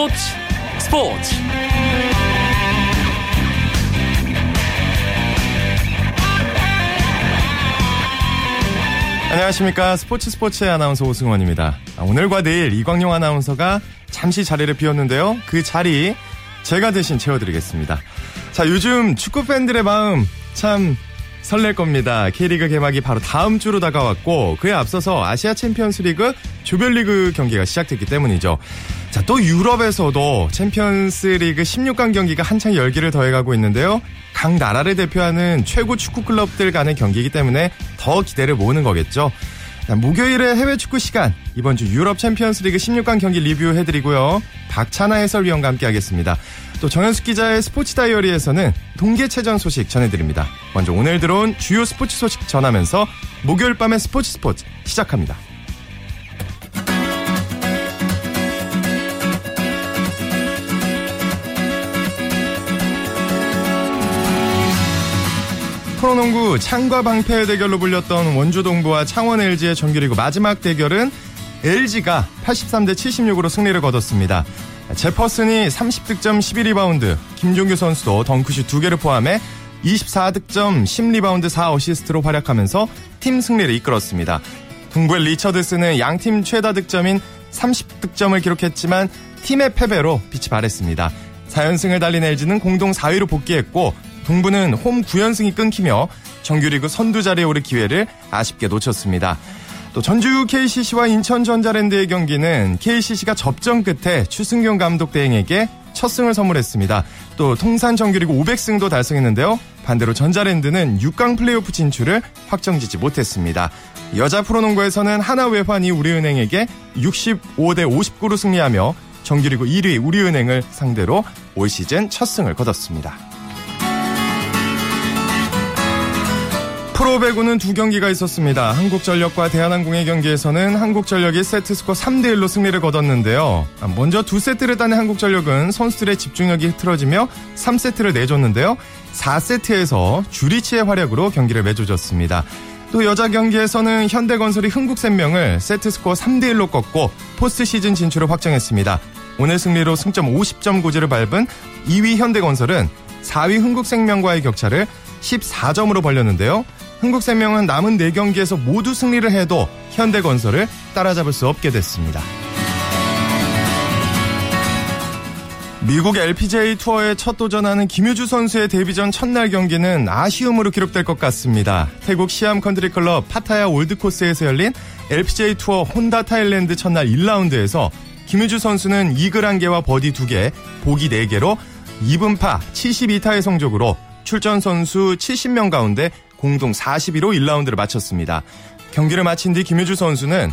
스포츠 스포츠 안녕하십니까 스포츠 스포츠의 아나운서 오승원입니다. 아, 오늘과 내일 이광용 아나운서가 잠시 자리를 비웠는데요. 그 자리 제가 대신 채워드리겠습니다. 자 요즘 축구 팬들의 마음 참 설렐 겁니다. K리그 개막이 바로 다음 주로 다가왔고 그에 앞서서 아시아 챔피언스 리그 조별리그 경기가 시작됐기 때문이죠. 자, 또 유럽에서도 챔피언스 리그 16강 경기가 한창 열기를 더해가고 있는데요. 각 나라를 대표하는 최고 축구 클럽들 간의 경기이기 때문에 더 기대를 모으는 거겠죠. 자, 목요일의 해외 축구 시간 이번 주 유럽 챔피언스 리그 16강 경기 리뷰해드리고요. 박찬하 해설위원과 함께하겠습니다. 또 정현숙 기자의 스포츠 다이어리에서는 동계체전 소식 전해드립니다. 먼저 오늘 들어온 주요 스포츠 소식 전하면서 목요일 밤의 스포츠 스포츠 시작합니다. 프로농구 창과 방패의 대결로 불렸던 원주 동부와 창원 LG의 정규리그 마지막 대결은 LG가 83대 76으로 승리를 거뒀습니다. 제퍼슨이 30득점 11리바운드, 김종규 선수도 덩크슛 2개를 포함해 24득점 10리바운드 4어시스트로 활약하면서 팀 승리를 이끌었습니다. 동부의 리처드스는 양팀 최다 득점인 30득점을 기록했지만 팀의 패배로 빛이 바랬습니다. 4연승을 달린 LG는 공동 4위로 복귀했고 동부는 홈 9연승이 끊기며 정규리그 선두 자리에 오를 기회를 아쉽게 놓쳤습니다. 또 전주 KCC와 인천 전자랜드의 경기는 KCC가 접전 끝에 추승균 감독 대행에게 첫 승을 선물했습니다. 또 통산 정규리그 500승도 달성했는데요. 반대로 전자랜드는 6강 플레이오프 진출을 확정지지 못했습니다. 여자 프로농구에서는 하나 외환이 우리은행에게 65대 59로 승리하며 정규리그 1위 우리은행을 상대로 올 시즌 첫 승을 거뒀습니다. 프로배구는 두 경기가 있었습니다. 한국전력과 대한항공의 경기에서는 한국전력이 세트스코 3대1로 승리를 거뒀는데요. 먼저 두 세트를 따낸 한국전력은 선수들의 집중력이 흐트러지며 3세트를 내줬는데요. 4세트에서 주리치의 활약으로 경기를 매줘졌습니다. 또 여자 경기에서는 현대건설이 흥국생명을 세트스코어 3대1로 꺾고 포스트 시즌 진출을 확정했습니다. 오늘 승리로 승점 50점 고지를 밟은 2위 현대건설은 4위 흥국생명과의 격차를 14점으로 벌렸는데요. 흥국생명은 남은 4경기에서 모두 승리를 해도 현대건설을 따라잡을 수 없게 됐습니다. 미국 LPGA 투어에 첫 도전하는 김효주 선수의 데뷔전 첫날 경기는 아쉬움으로 기록될 것 같습니다. 태국 시암 컨트리 클럽 파타야 올드코스에서 열린 LPGA 투어 혼다 타일랜드 첫날 1라운드에서 김효주 선수는 이글 1개와 버디 2개, 보기 4개로 이븐파 72타의 성적으로 출전 선수 70명 가운데 공동 41위로 1라운드를 마쳤습니다. 경기를 마친 뒤 김효주 선수는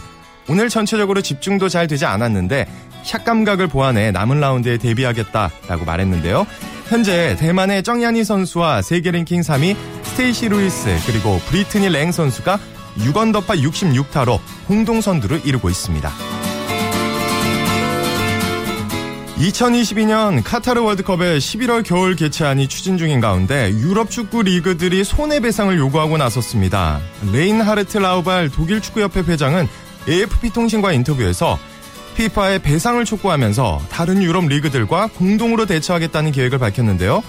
오늘 전체적으로 집중도 잘 되지 않았는데 샷 감각을 보완해 남은 라운드에 대비하겠다라고 말했는데요. 현재 대만의 청야니 선수와 세계 랭킹 3위 스테이시 루이스 그리고 브리트니 랭 선수가 6언더파 66타로 공동 선두를 이루고 있습니다. 2022년 카타르 월드컵의 11월 겨울 개최안이 추진 중인 가운데 유럽 축구 리그들이 손해배상을 요구하고 나섰습니다. 라인하르트 라우발 독일 축구협회 회장은 AFP 통신과 인터뷰에서 피파의 배상을 촉구하면서 다른 유럽 리그들과 공동으로 대처하겠다는 계획을 밝혔는데요.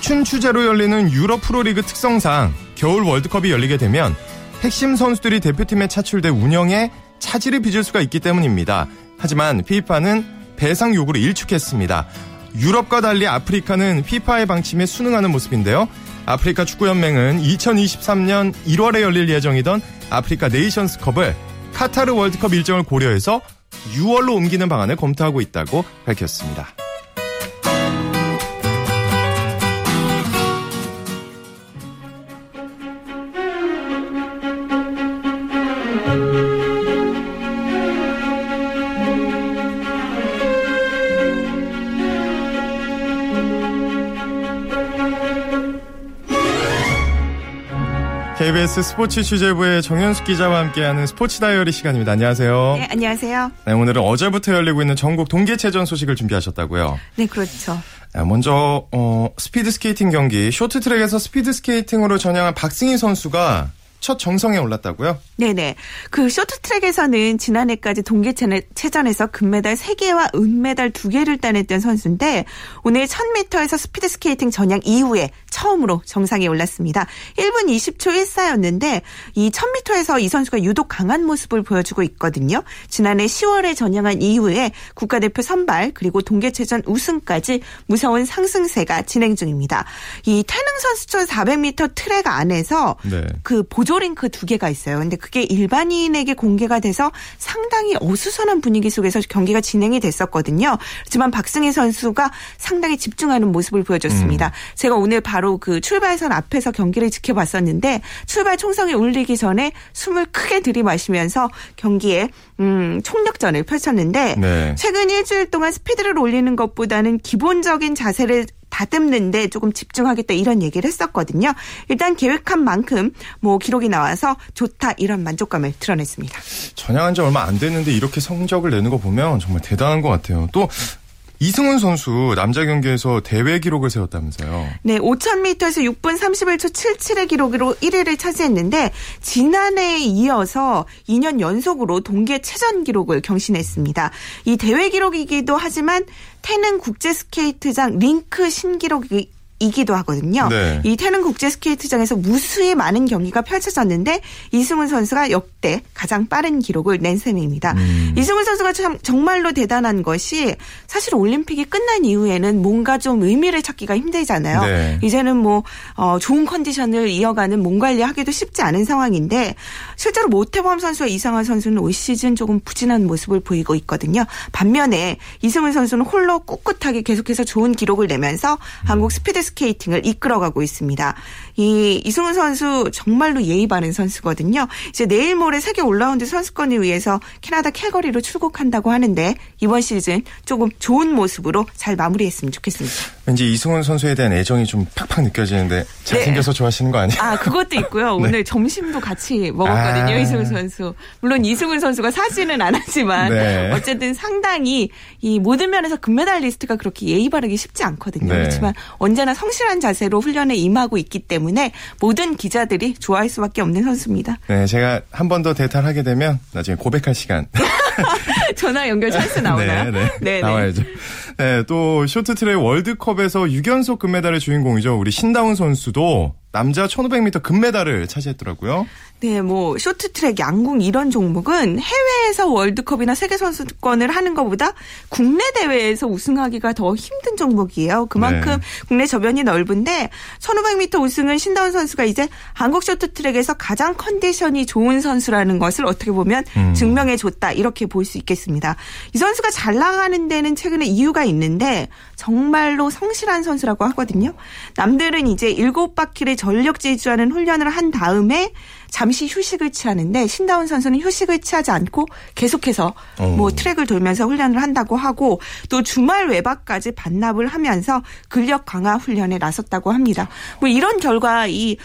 추춘제로 열리는 유럽 프로리그 특성상 겨울 월드컵이 열리게 되면 핵심 선수들이 대표팀에 차출돼 운영에 차질을 빚을 수가 있기 때문입니다. 하지만 피파는 배상 요구를 일축했습니다. 유럽과 달리 아프리카는 피파의 방침에 순응하는 모습인데요. 아프리카 축구연맹은 2023년 1월에 열릴 예정이던 아프리카 네이션스컵을 카타르 월드컵 일정을 고려해서 6월로 옮기는 방안을 검토하고 있다고 밝혔습니다. KBS 스포츠 취재부의 정현숙 기자와 함께하는 스포츠 다이어리 시간입니다. 안녕하세요. 네, 안녕하세요. 네, 오늘은 어제부터 열리고 있는 전국 동계체전 소식을 준비하셨다고요. 네, 그렇죠. 네, 먼저 어, 스피드 스케이팅 경기 쇼트트랙에서 스피드 스케이팅으로 전향한 박승희 선수가 첫 정상에 올랐다고요? 네네. 그 쇼트트랙에서는 지난해까지 동계체전에서 금메달 3개와 은메달 2개를 따냈던 선수인데 오늘 1000m에서 스피드스케이팅 전향 이후에 처음으로 정상에 올랐습니다. 1분 20초 14였는데 이 1000m에서 이 선수가 유독 강한 모습을 보여주고 있거든요. 지난해 10월에 전향한 이후에 국가대표 선발 그리고 동계체전 우승까지 무서운 상승세가 진행 중입니다. 이 태능 선수촌 400m 트랙 안에서 네. 그 보조 링크 두 개가 있어요. 근데 그게 일반인에게 공개가 돼서 상당히 어수선한 분위기 속에서 경기가 진행이 됐었거든요. 하지만 박승희 선수가 상당히 집중하는 모습을 보여줬습니다. 음. 제가 오늘 바로 그 출발선 앞에서 경기를 지켜봤었는데 출발 총성이 울리기 전에 숨을 크게 들이마시면서 경기에 음, 총력전을 펼쳤는데 네. 최근 일주일 동안 스피드를 올리는 것보다는 기본적인 자세를 다듬는데 조금 집중하겠다 이런 얘기를 했었거든요. 일단 계획한 만큼 뭐 기록이 나와서 좋다 이런 만족감을 드러냈습니다. 전향한 지 얼마 안 됐는데 이렇게 성적을 내는 거 보면 정말 대단한 것 같아요. 또 이승훈 선수 남자 경기에서 대회 기록을 세웠다면서요. 네, 5000m에서 6분 31초 77의 기록으로 1위를 차지했는데 지난해에 이어서 2년 연속으로 동계 최전 기록을 경신했습니다. 이 대회 기록이기도 하지만 태능 국제 스케이트장 링크 신기록이 이기도 하거든요. 네. 이 태릉 국제 스케이트장에서 무수히 많은 경기가 펼쳐졌는데 이승훈 선수가 역대 가장 빠른 기록을 낸 셈입니다. 음. 이승훈 선수가 참 정말로 대단한 것이 사실 올림픽이 끝난 이후에는 뭔가 좀 의미를 찾기가 힘들잖아요. 네. 이제는 뭐 어, 좋은 컨디션을 이어가는 몸 관리하기도 쉽지 않은 상황인데 실제로 모태범 선수와 이상화 선수는 올 시즌 조금 부진한 모습을 보이고 있거든요. 반면에 이승훈 선수는 홀로 꿋꿋하게 계속해서 좋은 기록을 내면서 음. 한국 스피드 스케이팅을 이끌어가고 있습니다. 이 이승훈 선수 정말로 예의 바른 선수거든요. 이제 내일 모레 세계 올라운드 선수권을 위해서 캐나다 캘거리로 출국한다고 하는데 이번 시즌 조금 좋은 모습으로 잘 마무리했으면 좋겠습니다. 왠지 이승훈 선수에 대한 애정이 좀 팍팍 느껴지는데 잘생겨서 네. 좋아하시는 거 아니에요? 아 그것도 있고요. 네. 오늘 점심도 같이 먹었거든요. 아. 이승훈 선수. 물론 이승훈 선수가 안 하지만 네. 어쨌든 상당히 이 모든 면에서 금메달 리스트가 그렇게 예의 바르기 쉽지 않거든요. 네. 그렇지만 언제나 성실한 자세로 훈련에 임하고 있기 때문에 모든 기자들이 좋아할 수밖에 없는 선수입니다. 네, 제가 한 번 더 대탈하게 되면 나중에 고백할 시간. 전화 연결 찬스 나오나요? 네, 네. 네 나와야죠. 네, 또 쇼트트랙 월드컵에서 6연속 금메달의 주인공이죠. 우리 신다운 선수도 남자 1500m 금메달을 차지했더라고요. 네, 뭐 쇼트트랙, 양궁 이런 종목은 해외에서 월드컵이나 세계 선수권을 하는 것보다 국내 대회에서 우승하기가 더 힘든 종목이에요. 그만큼 네. 국내 저변이 넓은데 1500m 우승은 신다운 선수가 이제 한국 쇼트트랙에서 가장 컨디션이 좋은 선수라는 것을 어떻게 보면 음. 증명해 줬다 이렇게 볼 수 있겠습니다. 이 선수가 잘 나가는 데는 최근에 이유가 있는데 정말로 성실한 선수라고 하거든요. 남들은 이제 7바퀴를 전력 질주하는 훈련을 한 다음에 잠시 휴식을 취하는데 신다운 선수는 휴식을 취하지 않고 계속해서 어. 뭐 트랙을 돌면서 훈련을 한다고 하고 또 주말 외박까지 반납을 하면서 근력 강화 훈련에 나섰다고 합니다. 뭐 이런 결과 이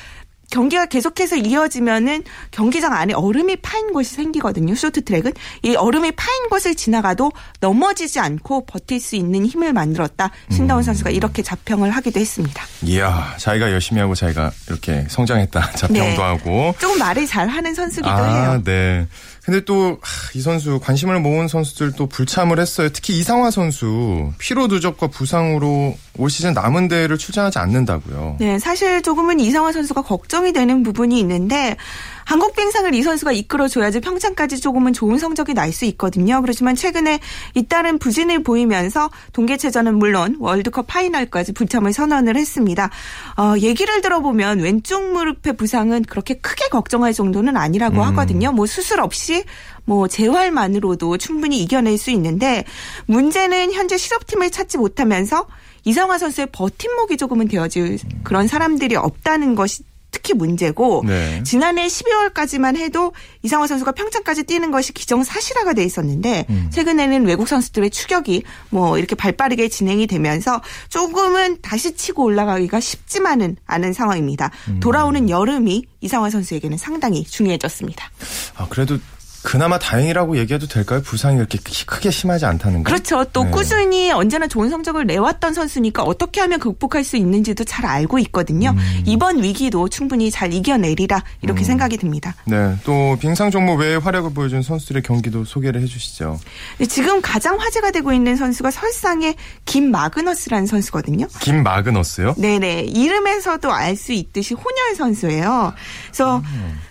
경기가 계속해서 이어지면은 경기장 안에 얼음이 파인 곳이 생기거든요. 쇼트트랙은 이 얼음이 파인 곳을 지나가도 넘어지지 않고 버틸 수 있는 힘을 만들었다. 신다운 음. 선수가 이렇게 자평을 하기도 했습니다. 이야, 자기가 열심히 하고 자기가 이렇게 성장했다. 자평도 네. 하고 조금 말을 잘하는 선수기도 아, 해요. 네. 근데 또 이 선수 관심을 모은 선수들 또 불참을 했어요. 특히 이상화 선수 피로 누적과 부상으로 올 시즌 남은 대회를 출전하지 않는다고요. 네, 사실 조금은 이상화 선수가 걱정이 되는 부분이 있는데 한국 빙상을 이 선수가 이끌어줘야지 평창까지 조금은 좋은 성적이 날 수 있거든요. 그렇지만 최근에 잇따른 부진을 보이면서 동계체전은 물론 월드컵 파이널까지 불참을 선언을 했습니다. 어, 얘기를 들어보면 왼쪽 무릎의 부상은 그렇게 크게 걱정할 정도는 아니라고 음. 하거든요. 뭐 수술 없이 뭐 재활만으로도 충분히 이겨낼 수 있는데 문제는 현재 실업팀을 찾지 못하면서 이성화 선수의 버팀목이 조금은 되어질 그런 사람들이 없다는 것이 특히 문제고 네. 지난해 12월까지만 해도 이상화 선수가 평창까지 뛰는 것이 기정사실화가 돼 있었는데 음. 최근에는 외국 선수들의 추격이 뭐 이렇게 발빠르게 진행이 되면서 조금은 다시 치고 올라가기가 쉽지만은 않은 상황입니다. 음. 돌아오는 여름이 이상화 선수에게는 상당히 중요해졌습니다. 아 그래도 그나마 다행이라고 얘기해도 될까요? 부상이 그렇게 크게 심하지 않다는 거. 그렇죠. 또 네. 꾸준히 언제나 좋은 성적을 내왔던 선수니까 어떻게 하면 극복할 수 있는지도 잘 알고 있거든요. 음. 이번 위기도 충분히 잘 이겨내리라 이렇게 생각이 듭니다. 네, 또 빙상 종목 외에 활약을 보여준 선수들의 경기도 소개를 해주시죠. 네, 지금 가장 화제가 되고 있는 선수가 설상의 김 마그너스라는 선수거든요. 김 마그너스요? 네네. 이름에서도 알 수 있듯이 혼혈 선수예요. 그래서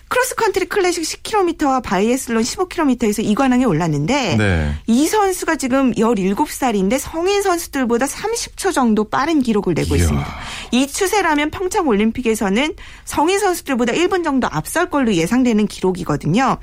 크로스컨트리 클래식 10km와 바이애슬론 15km에서 이관왕에 올랐는데 네. 이 선수가 지금 17살인데 성인 선수들보다 30초 정도 빠른 기록을 내고 이야. 있습니다. 이 추세라면 평창 올림픽에서는 성인 선수들보다 1분 정도 앞설 걸로 예상되는 기록이거든요.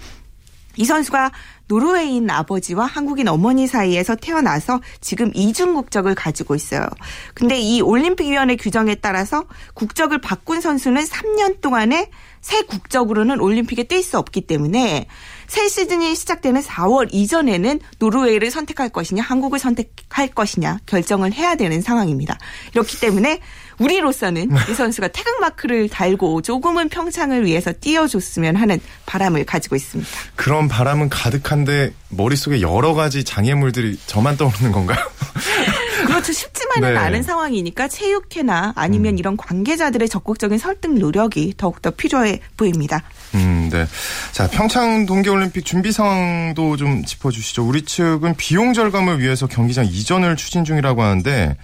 이 선수가 노르웨이인 아버지와 한국인 어머니 사이에서 태어나서 지금 이중 국적을 가지고 있어요. 근데 이 올림픽위원회 규정에 따라서 국적을 바꾼 선수는 3년 동안에 새 국적으로는 올림픽에 뛸 수 없기 때문에 새 시즌이 시작되는 4월 이전에는 노르웨이를 선택할 것이냐 한국을 선택할 것이냐 결정을 해야 되는 상황입니다. 이렇기 때문에 우리로서는 이 선수가 태극 마크를 달고 조금은 평창을 위해서 뛰어줬으면 하는 바람을 가지고 있습니다. 그런 바람은 가득한데 머릿속에 여러 가지 장애물들이 저만 떠오르는 건가요? 그렇죠. 쉽지만은 네. 않은 상황이니까 체육회나 아니면 이런 관계자들의 적극적인 설득 노력이 더욱더 필요해 보입니다. 음, 네. 자, 평창 동계올림픽 준비 상황도 좀 짚어주시죠. 우리 측은 비용 절감을 위해서 경기장 이전을 추진 중이라고 하는데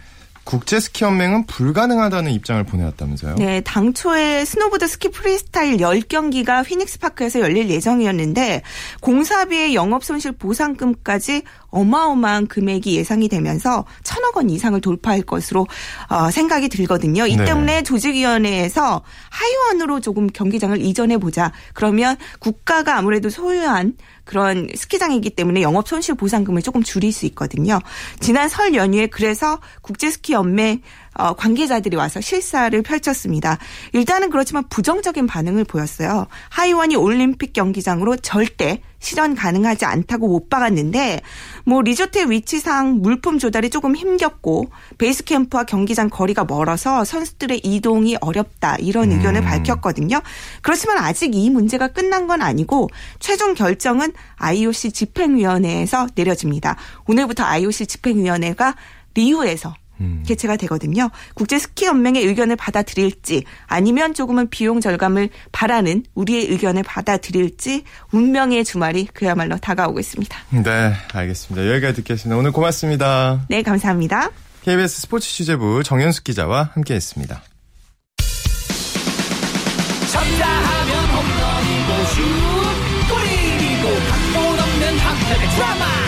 국제 스키 연맹은 불가능하다는 입장을 보내왔다면서요? 네, 당초에 스노보드 스키 프리스타일 10경기가 휘닉스 파크에서 열릴 예정이었는데 공사비의 영업 손실 보상금까지 어마어마한 금액이 예상이 되면서 천억 원 이상을 돌파할 것으로 어, 생각이 들거든요. 이 네. 때문에 조직위원회에서 하이원으로 조금 경기장을 이전해 보자. 그러면 국가가 아무래도 소유한 그런 스키장이기 때문에 영업 손실 보상금을 조금 줄일 수 있거든요. 지난 설 연휴에 그래서 국제스키 연맹 어, 관계자들이 와서 실사를 펼쳤습니다. 일단은 그렇지만 부정적인 반응을 보였어요. 하이원이 올림픽 경기장으로 절대 실현 가능하지 않다고 못 박았는데 뭐 리조트의 위치상 물품 조달이 조금 힘겹고 베이스 캠프와 경기장 거리가 멀어서 선수들의 이동이 어렵다 이런 의견을 음. 밝혔거든요. 그렇지만 아직 이 문제가 끝난 건 아니고 최종 결정은 IOC 집행위원회에서 내려집니다. 오늘부터 IOC 집행위원회가 리우에서 음. 개최가 되거든요. 국제 스키 연맹의 의견을 받아들일지 아니면 조금은 비용 절감을 바라는 우리의 의견을 받아들일지 운명의 주말이 그야말로 다가오고 있습니다. 네, 알겠습니다. 여기까지 듣겠습니다. 오늘 고맙습니다. 네, 감사합니다. KBS 스포츠 취재부 정현숙 기자와 함께했습니다. 쳤다 하면 홈런이고 슛 골이고 각본 없는 한편의 드라마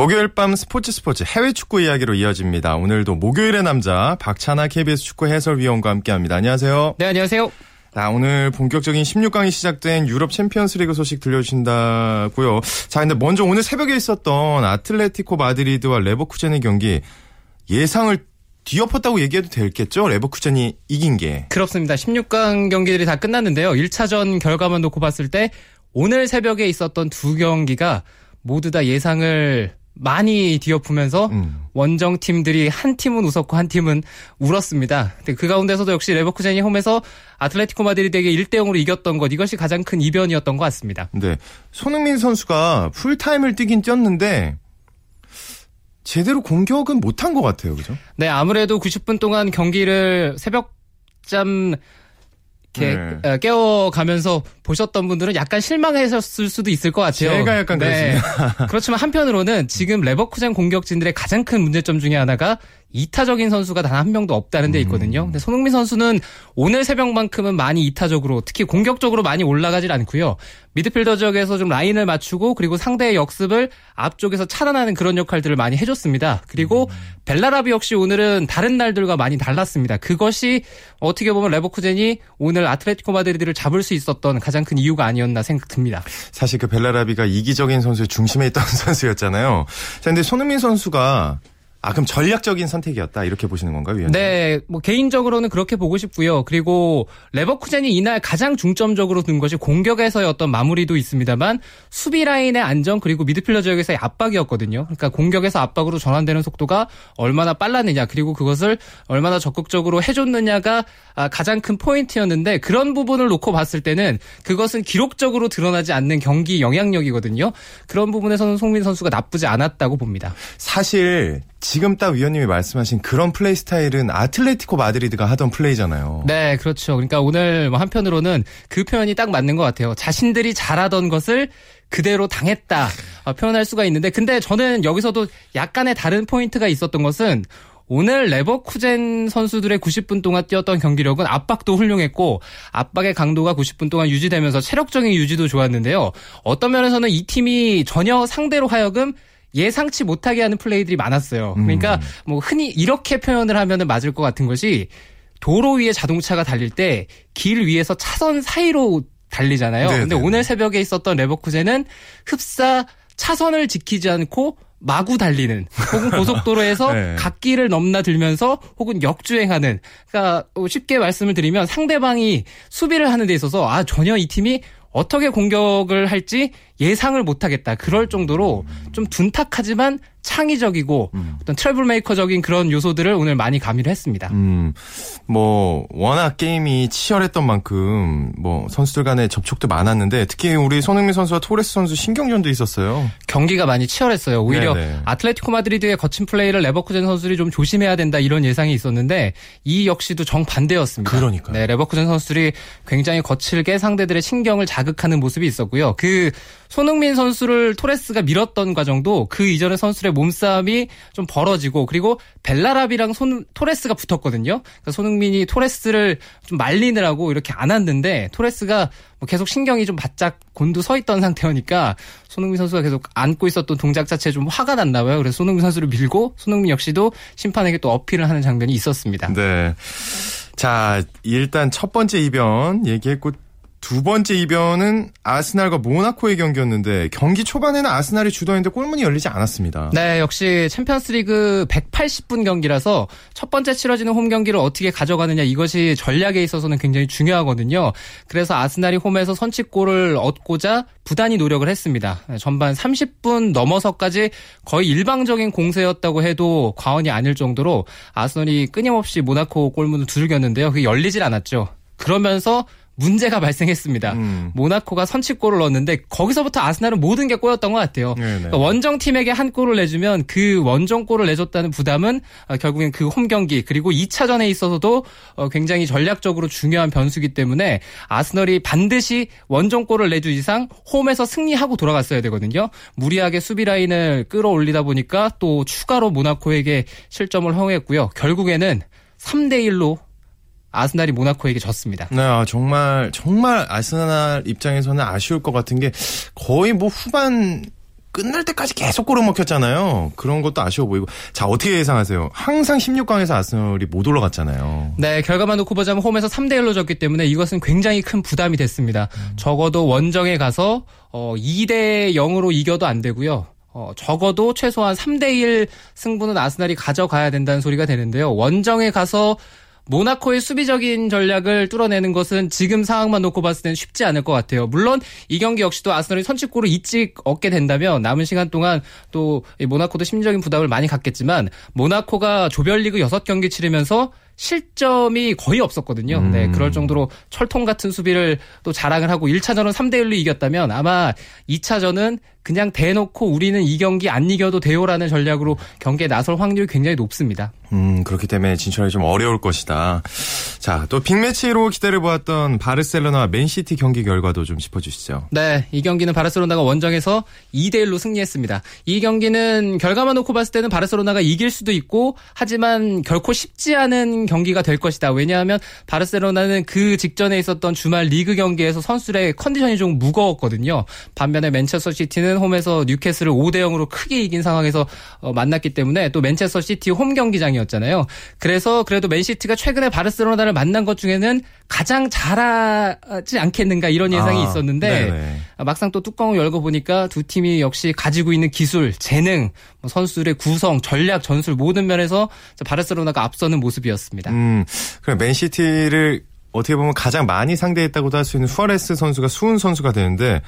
목요일 밤 스포츠 스포츠 해외 축구 이야기로 이어집니다. 오늘도 목요일의 남자 박찬하 KBS 축구 해설위원과 함께합니다. 안녕하세요. 네, 안녕하세요. 자, 오늘 본격적인 16강이 시작된 유럽 챔피언스 리그 소식 들려주신다고요. 자, 근데 먼저 오늘 새벽에 있었던 아틀레티코 마드리드와 레버쿠젠의 경기 예상을 뒤엎었다고 얘기해도 되겠죠? 레버쿠젠이 이긴 게. 그렇습니다. 16강 경기들이 다 끝났는데요. 1차전 결과만 놓고 봤을 때 오늘 새벽에 있었던 두 경기가 모두 다 예상을 많이 뒤엎으면서 음. 원정 팀들이 한 팀은 웃었고 한 팀은 울었습니다. 근데 그 가운데서도 역시 레버쿠젠이 홈에서 아틀레티코 마드리드에게 1대 0으로 이겼던 것 이것이 가장 큰 이변이었던 것 같습니다. 네. 손흥민 선수가 풀타임을 뛰긴 뛰었는데 제대로 공격은 못한 것 같아요. 그죠? 네, 아무래도 90분 동안 경기를 새벽 잠 이렇게 네. 어, 깨워가면서 보셨던 분들은 약간 실망하셨을 수도 있을 것 같아요. 네. 제가 약간 그렇지만 한편으로는 지금 레버쿠젠 공격진들의 가장 큰 문제점 중에 하나가 이타적인 선수가 단 한 명도 없다는 데 있거든요. 근데 손흥민 선수는 오늘 새벽만큼은 많이 이타적으로 특히 공격적으로 많이 올라가질 않고요. 미드필더 지역에서 좀 라인을 맞추고 그리고 상대의 역습을 앞쪽에서 차단하는 그런 역할들을 많이 해줬습니다. 그리고 벨라라비 역시 오늘은 다른 날들과 많이 달랐습니다. 그것이 어떻게 보면 레버쿠젠이 오늘 아틀레티코 마드리드를 잡을 수 있었던 가장 큰 이유가 아니었나 생각됩니다. 사실 그 벨라라비가 이기적인 선수의 중심에 있던 선수였잖아요. 자, 근데 손흥민 선수가 아 그럼 전략적인 선택이었다 이렇게 보시는 건가요, 위원님? 네, 뭐 개인적으로는 그렇게 보고 싶고요. 그리고 레버쿠젠이 이날 가장 중점적으로 둔 것이 공격에서의 어떤 마무리도 있습니다만 수비 라인의 안정 그리고 미드필더 지역에서의 압박이었거든요. 그러니까 공격에서 압박으로 전환되는 속도가 얼마나 빨랐느냐 그리고 그것을 얼마나 적극적으로 해줬느냐가 아, 가장 큰 포인트였는데 그런 부분을 놓고 봤을 때는 그것은 기록적으로 드러나지 않는 경기 영향력이거든요. 그런 부분에서는 손흥민 선수가 나쁘지 않았다고 봅니다. 사실 지금 딱 위원님이 말씀하신 그런 플레이 스타일은 아틀레티코 마드리드가 하던 플레이잖아요. 네, 그렇죠. 그러니까 오늘 뭐 한편으로는 그 표현이 딱 맞는 것 같아요. 자신들이 잘하던 것을 그대로 당했다 어, 표현할 수가 있는데 근데 저는 여기서도 약간의 다른 포인트가 있었던 것은 오늘 레버쿠젠 선수들의 90분 동안 뛰었던 경기력은 압박도 훌륭했고 압박의 강도가 90분 동안 유지되면서 체력적인 유지도 좋았는데요. 어떤 면에서는 이 팀이 전혀 상대로 하여금 예상치 못하게 하는 플레이들이 많았어요. 그러니까 뭐 흔히 이렇게 표현을 하면은 맞을 것 같은 것이 도로 위에 자동차가 달릴 때 길 위에서 차선 사이로 달리잖아요. 네, 근데 네, 오늘 새벽에 있었던 레버쿠젠은 흡사 차선을 지키지 않고 마구 달리는 혹은 고속도로에서 네. 갓길을 넘나들면서 혹은 역주행하는 그러니까 쉽게 말씀을 드리면 상대방이 수비를 하는 데 있어서 아 전혀 이 팀이 어떻게 공격을 할지 예상을 못하겠다. 그럴 정도로 좀 둔탁하지만 창의적이고 어떤 트래블 메이커적인 그런 요소들을 오늘 많이 가미를 했습니다. 음, 뭐, 워낙 게임이 치열했던 만큼, 뭐, 선수들 간의 접촉도 많았는데, 특히 우리 손흥민 선수와 토레스 선수 신경전도 있었어요. 경기가 많이 치열했어요. 오히려 네네. 아틀레티코 마드리드의 거친 플레이를 레버쿠젠 선수들이 좀 조심해야 된다 이런 예상이 있었는데 이 역시도 정반대였습니다. 그러니까요. 네, 레버쿠젠 선수들이 굉장히 거칠게 상대들의 신경을 자극하는 모습이 있었고요. 그 손흥민 선수를 토레스가 밀었던 과정도 그 이전의 선수들의 몸싸움이 좀 벌어지고 그리고 벨라랍이랑 손 토레스가 붙었거든요. 그러니까 손흥민이 토레스를 좀 말리느라고 이렇게 안았는데 토레스가 뭐 계속 신경이 좀 바짝 곤두 서 있던 상태니까 손흥민 선수가 계속 안고 있었던 동작 자체에 좀 화가 났나 봐요. 그래서 손흥민 선수를 밀고 손흥민 역시도 심판에게 또 어필을 하는 장면이 있었습니다. 네. 자, 일단 첫 번째 이변 얘기했고, 두 번째 이변은 아스날과 모나코의 경기였는데, 경기 초반에는 아스날이 주도했는데 골문이 열리지 않았습니다. 네, 역시 챔피언스리그 180분 경기라서 첫 번째 치러지는 홈 경기를 어떻게 가져가느냐 이것이 전략에 있어서는 굉장히 중요하거든요. 그래서 아스날이 홈에서 선취골을 얻고자 부단히 노력을 했습니다. 네, 전반 30분 넘어서까지 거의 일방적인 공세였다고 해도 과언이 아닐 정도로 아스널이 끊임없이 모나코 골문을 두들겼는데요. 그게 열리질 않았죠. 그러면서 문제가 발생했습니다. 음. 모나코가 선취골을 넣었는데 거기서부터 아스날은 모든 게 꼬였던 것 같아요. 네네. 그러니까 원정 팀에게 한 골을 내주면 그 원정 골을 내줬다는 부담은 어, 결국엔 그 홈 경기 그리고 2차전에 있어서도 어, 굉장히 전략적으로 중요한 변수기 때문에 아스널이 반드시 원정 골을 내주 이상 홈에서 승리하고 돌아갔어야 되거든요. 무리하게 수비 라인을 끌어올리다 보니까 또 추가로 모나코에게 실점을 허용했고요. 결국에는 3대 1로 아스날이 모나코에게 졌습니다. 네, 아, 정말, 정말 아스날 입장에서는 아쉬울 것 같은 게 거의 뭐 후반 끝날 때까지 계속 골을 먹혔잖아요. 그런 것도 아쉬워 보이고. 자, 어떻게 예상하세요? 항상 16강에서 아스널이 못 올라갔잖아요. 네, 결과만 놓고 보자면 홈에서 3대 1로 졌기 때문에 이것은 굉장히 큰 부담이 됐습니다. 적어도 원정에 가서 어 2대 0으로 이겨도 안 되고요. 어, 적어도 최소한 3대 1 승부는 아스날이 가져가야 된다는 소리가 되는데요. 원정에 가서 모나코의 수비적인 전략을 뚫어내는 것은 지금 상황만 놓고 봤을 때는 쉽지 않을 것 같아요. 물론 이 경기 역시도 아스널이 선취골을 일찍 얻게 된다면 남은 시간 동안 또이 모나코도 심리적인 부담을 많이 갖겠지만 모나코가 조별리그 6경기 치르면서 실점이 거의 없었거든요. 네, 그럴 정도로 철통 같은 수비를 또 자랑을 하고 1차전은 3대 1로 이겼다면 아마 2차전은 그냥 대놓고 우리는 이 경기 안 이겨도 돼요라는 전략으로 경기에 나설 확률이 굉장히 높습니다. 음, 그렇기 때문에 진출하기 좀 어려울 것이다. 자, 또 빅매치로 기대를 모았던 바르셀로나와 맨시티 경기 결과도 좀 짚어주시죠. 네, 이 경기는 바르셀로나가 원정에서 2대 1로 승리했습니다. 이 경기는 결과만 놓고 봤을 때는 바르셀로나가 이길 수도 있고 하지만 결코 쉽지 않은 경기가 될 것이다. 왜냐하면 바르셀로나는 그 직전에 있었던 주말 리그 경기에서 선수들의 컨디션이 좀 무거웠거든요. 반면에 맨체스터 시티는 홈에서 뉴캐슬을 5대 0으로 크게 이긴 상황에서 어, 만났기 때문에 또 맨체스터 시티 홈 경기장이었잖아요. 그래서 그래도 맨시티가 최근에 바르셀로나를 만난 것 중에는 가장 잘하지 않겠는가 이런 예상이 아, 있었는데 네네. 막상 또 뚜껑을 열고 보니까 두 팀이 역시 가지고 있는 기술, 재능, 뭐 선수들의 구성, 전략, 전술 모든 면에서 바르셀로나가 앞서는 모습이었습니다. 음, 그럼 맨시티를 어떻게 보면 가장 많이 상대했다고도 할 수 있는 수아레스 선수가 수훈 선수가 되는데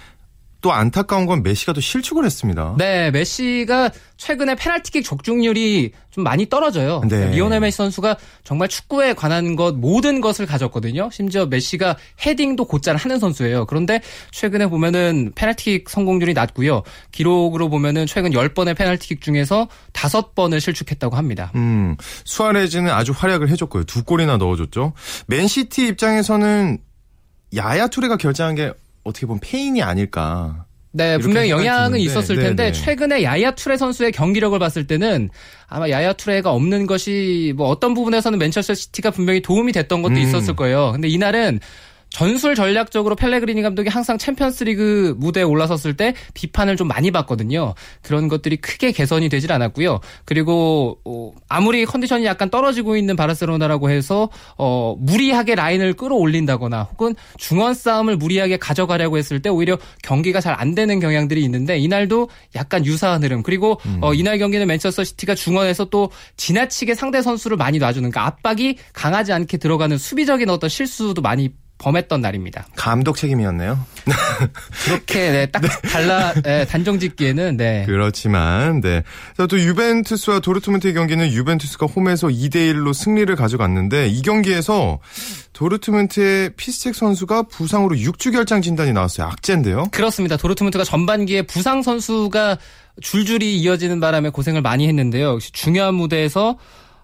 또 안타까운 건 메시가 또 실축을 했습니다. 네, 메시가 최근에 페널티킥 적중률이 좀 많이 떨어져요. 네. 리오넬 메시 선수가 정말 축구에 관한 것 모든 것을 가졌거든요. 심지어 메시가 헤딩도 곧잘 하는 선수예요. 그런데 최근에 보면은 페널티킥 성공률이 낮고요. 기록으로 보면은 최근 10번의 페널티킥 중에서 5번을 실축했다고 합니다. 음, 수아레즈는 아주 활약을 해 줬고요. 두 골이나 넣어 줬죠. 맨시티 입장에서는 야야 투레가 결장한 게 어떻게 보면 패인이 아닐까. 네, 분명히 영향은 있었을 네, 텐데 네. 최근에 야야 투레 선수의 경기력을 봤을 때는 아마 야야 투레가 없는 것이 뭐 어떤 부분에서는 맨체스터 시티가 분명히 도움이 됐던 것도 음. 있었을 거예요. 근데 이날은 전술 전략적으로 펠레그리니 감독이 항상 챔피언스리그 무대에 올라섰을 때 비판을 좀 많이 받거든요. 그런 것들이 크게 개선이 되질 않았고요. 그리고 어, 아무리 컨디션이 약간 떨어지고 있는 바르셀로나라고 해서 어, 무리하게 라인을 끌어올린다거나 혹은 중원 싸움을 무리하게 가져가려고 했을 때 오히려 경기가 잘 안 되는 경향들이 있는데 이날도 약간 유사한 흐름. 그리고 어, 이날 경기는 맨체스터 시티가 중원에서 또 지나치게 상대 선수를 많이 놔주는 그러니까 압박이 강하지 않게 들어가는 수비적인 어떤 실수도 많이 범했던 날입니다. 감독 책임이었네요. 그렇게 네, 딱 달라 네, 단정 짓기에는 네. 그렇지만, 네. 자, 또 유벤투스와 도르트문트의 경기는 유벤투스가 홈에서 2대 1로 승리를 가져갔는데, 이 경기에서 도르트문트의 피스책 선수가 부상으로 6주 결장 진단이 나왔어요. 악재인데요. 그렇습니다. 도르트문트가 전반기에 부상 선수가 줄줄이 이어지는 바람에 고생을 많이 했는데요. 역시 중요한 무대에서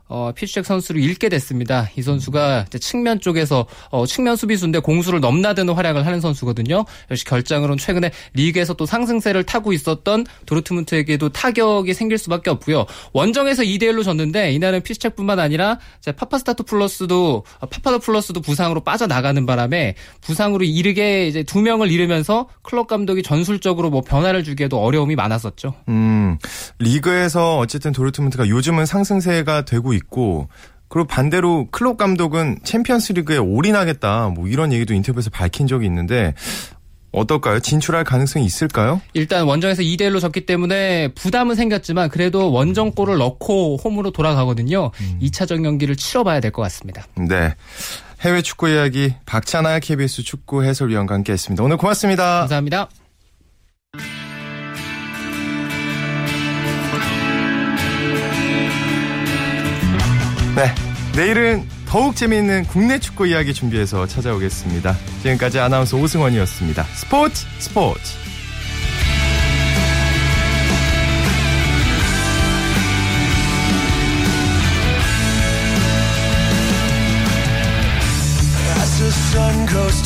어, 피슈잭 선수를 잃게 됐습니다. 이 선수가 측면 쪽에서 어, 측면 수비수인데 공수를 넘나드는 활약을 하는 선수거든요. 역시 결장으로는 최근에 리그에서 또 상승세를 타고 있었던 도르트문트에게도 타격이 생길 수밖에 없고요. 원정에서 2대 1로 졌는데 이날은 피슈잭뿐만 아니라 파파스타토 플러스도 어, 파파도 플러스도 부상으로 빠져나가는 바람에 부상으로 이르게 이제 두 명을 잃으면서 클롭 감독이 전술적으로 뭐 변화를 주기에도 어려움이 많았었죠. 음, 리그에서 어쨌든 도르트문트가 요즘은 상승세가 되고 있고, 그리고 반대로 클롭 감독은 챔피언스 리그에 올인하겠다, 뭐 이런 얘기도 인터뷰에서 밝힌 적이 있는데, 어떨까요? 진출할 가능성이 있을까요? 일단 원정에서 2대 1로 졌기 때문에 부담은 생겼지만 그래도 원정골을 넣고 홈으로 돌아가거든요. 2차전 경기를 치러봐야 될 것 같습니다. 네. 해외 축구 이야기 박찬아 KBS 축구 해설위원과 함께했습니다. 오늘 고맙습니다. 감사합니다. 네. 내일은 더욱 재미있는 국내 축구 이야기 준비해서 찾아오겠습니다. 지금까지 아나운서 오승원이었습니다. 스포츠 스포츠.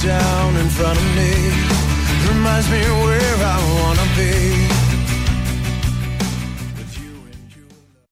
Down in front of me, reminds me where I wanna be.